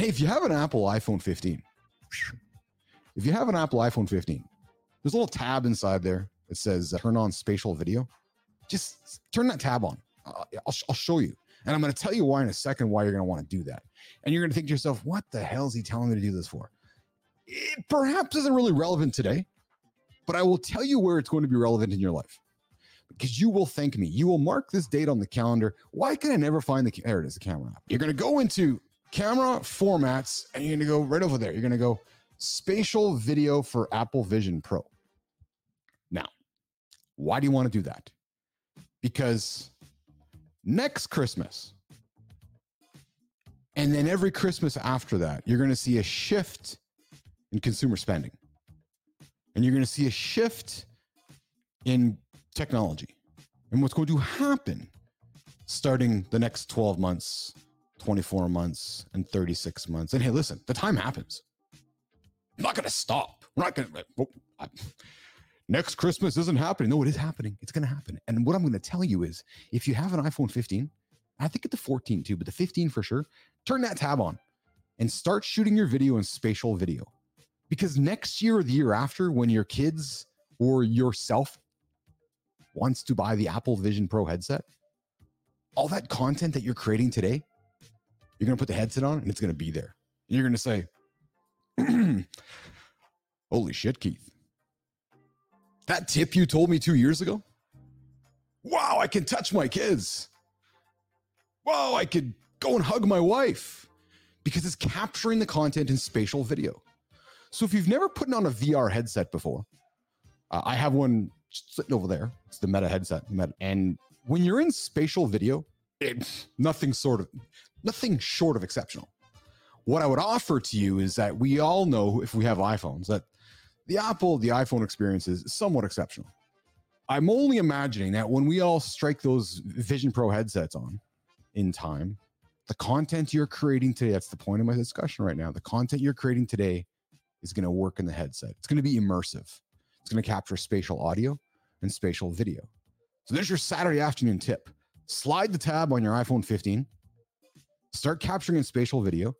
hey, if you have an Apple iPhone 15, if you have an Apple iPhone 15, there's a little tab inside there that says uh, turn on spatial video. Just turn that tab on. Uh, I'll, I'll show you. And I'm going to tell you why in a second why you're going to want to do that. And you're going to think to yourself, what the hell is he telling me to do this for? It perhaps isn't really relevant today, but I will tell you where it's going to be relevant in your life because you will thank me. You will mark this date on the calendar. Why can I never find the there it is, the camera app? You're going to go into camera formats and you're going to go right over there. You're going to go spatial video for Apple Vision Pro. Now, why do you want to do that? Because next Christmas, and then every Christmas after that, you're going to see a shift in consumer spending. And you're going to see a shift in technology. And what's going to happen starting the next 12 months, 24 months, and 36 months. And hey, listen, the time happens. I'm not going to stop. We're not going to. Next Christmas isn't happening. No, it is happening. It's going to happen. And what I'm going to tell you is if you have an iPhone 15, I think at the 14 too, but the 15 for sure, turn that tab on and start shooting your video in spatial video. Because next year or the year after, when your kids or yourself wants to buy the Apple Vision Pro headset, all that content that you're creating today, you're going to put the headset on and it's going to be there. You're going to say, Holy shit, Keith. That tip you told me two years ago? Wow, I can touch my kids. Wow, I could go and hug my wife because it's capturing the content in spatial video. So if you've never put on a VR headset before, uh, I have one sitting over there. It's the Meta headset. Meta. And when you're in spatial video, it's nothing sort of nothing short of exceptional. What I would offer to you is that we all know if we have iPhones that the Apple, the iPhone experience is somewhat exceptional. I'm only imagining that when we all strike those Vision Pro headsets on in time, the content you're creating today, that's the point of my discussion right now. The content you're creating today is going to work in the headset. It's going to be immersive. It's going to capture spatial audio and spatial video. So there's your Saturday afternoon tip. Slide the tab on your iPhone 15, start capturing in spatial video,